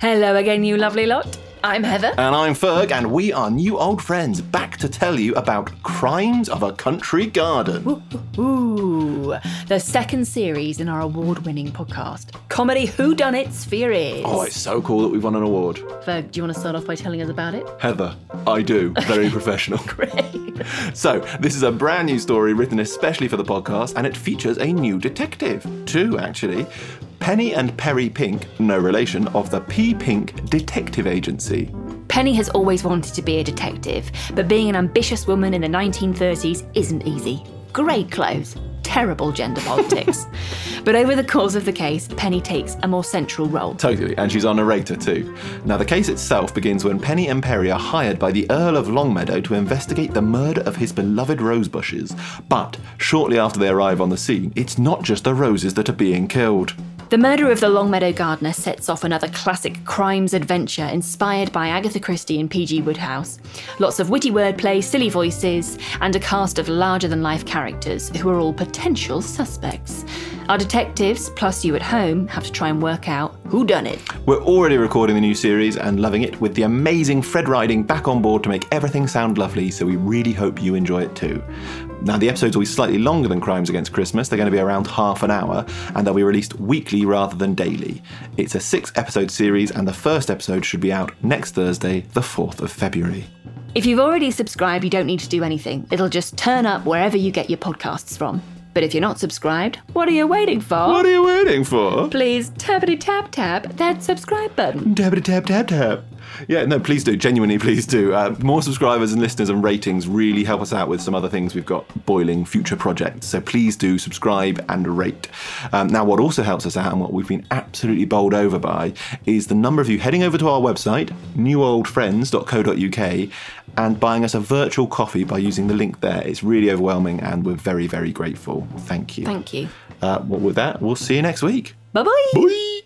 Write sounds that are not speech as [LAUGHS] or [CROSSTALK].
Hello again, you lovely lot. I'm Heather. And I'm Ferg, and we are new old friends back to tell you about Crimes of a Country Garden. Ooh, the second series in our award winning podcast, Comedy Who Done It Sphere. Oh, it's so cool that we've won an award. Ferg, do you want to start off by telling us about it? Heather, I do. Very [LAUGHS] professional. Great. So, this is a brand new story written especially for the podcast, and it features a new detective. Two, actually. Penny and Perry Pink, no relation, of the P Pink Detective Agency. Penny has always wanted to be a detective, but being an ambitious woman in the 1930s isn't easy. Great clothes, terrible gender politics. [LAUGHS] but over the course of the case, Penny takes a more central role. Totally, and she's our narrator too. Now, the case itself begins when Penny and Perry are hired by the Earl of Longmeadow to investigate the murder of his beloved rose bushes. But shortly after they arrive on the scene, it's not just the roses that are being killed. The murder of the Longmeadow gardener sets off another classic crimes adventure inspired by Agatha Christie and P.G. Wodehouse. Lots of witty wordplay, silly voices, and a cast of larger than life characters who are all potential suspects. Our detectives, plus you at home, have to try and work out who done it. We're already recording the new series and loving it with the amazing Fred Riding back on board to make everything sound lovely, so we really hope you enjoy it too. Now, the episodes will be slightly longer than Crimes Against Christmas. They're going to be around half an hour, and they'll be released weekly rather than daily. It's a six episode series, and the first episode should be out next Thursday, the 4th of February. If you've already subscribed, you don't need to do anything. It'll just turn up wherever you get your podcasts from. But if you're not subscribed, what are you waiting for? What are you waiting for? Please tappity tap tap that subscribe button. Tappity tap tap tap. Yeah, no, please do. Genuinely, please do. Uh, more subscribers and listeners and ratings really help us out with some other things we've got boiling future projects. So please do subscribe and rate. Um, now, what also helps us out and what we've been absolutely bowled over by is the number of you heading over to our website, newoldfriends.co.uk, and buying us a virtual coffee by using the link there. It's really overwhelming and we're very, very grateful. Thank you. Thank you. Uh, well, with that, we'll see you next week. Bye bye. Bye.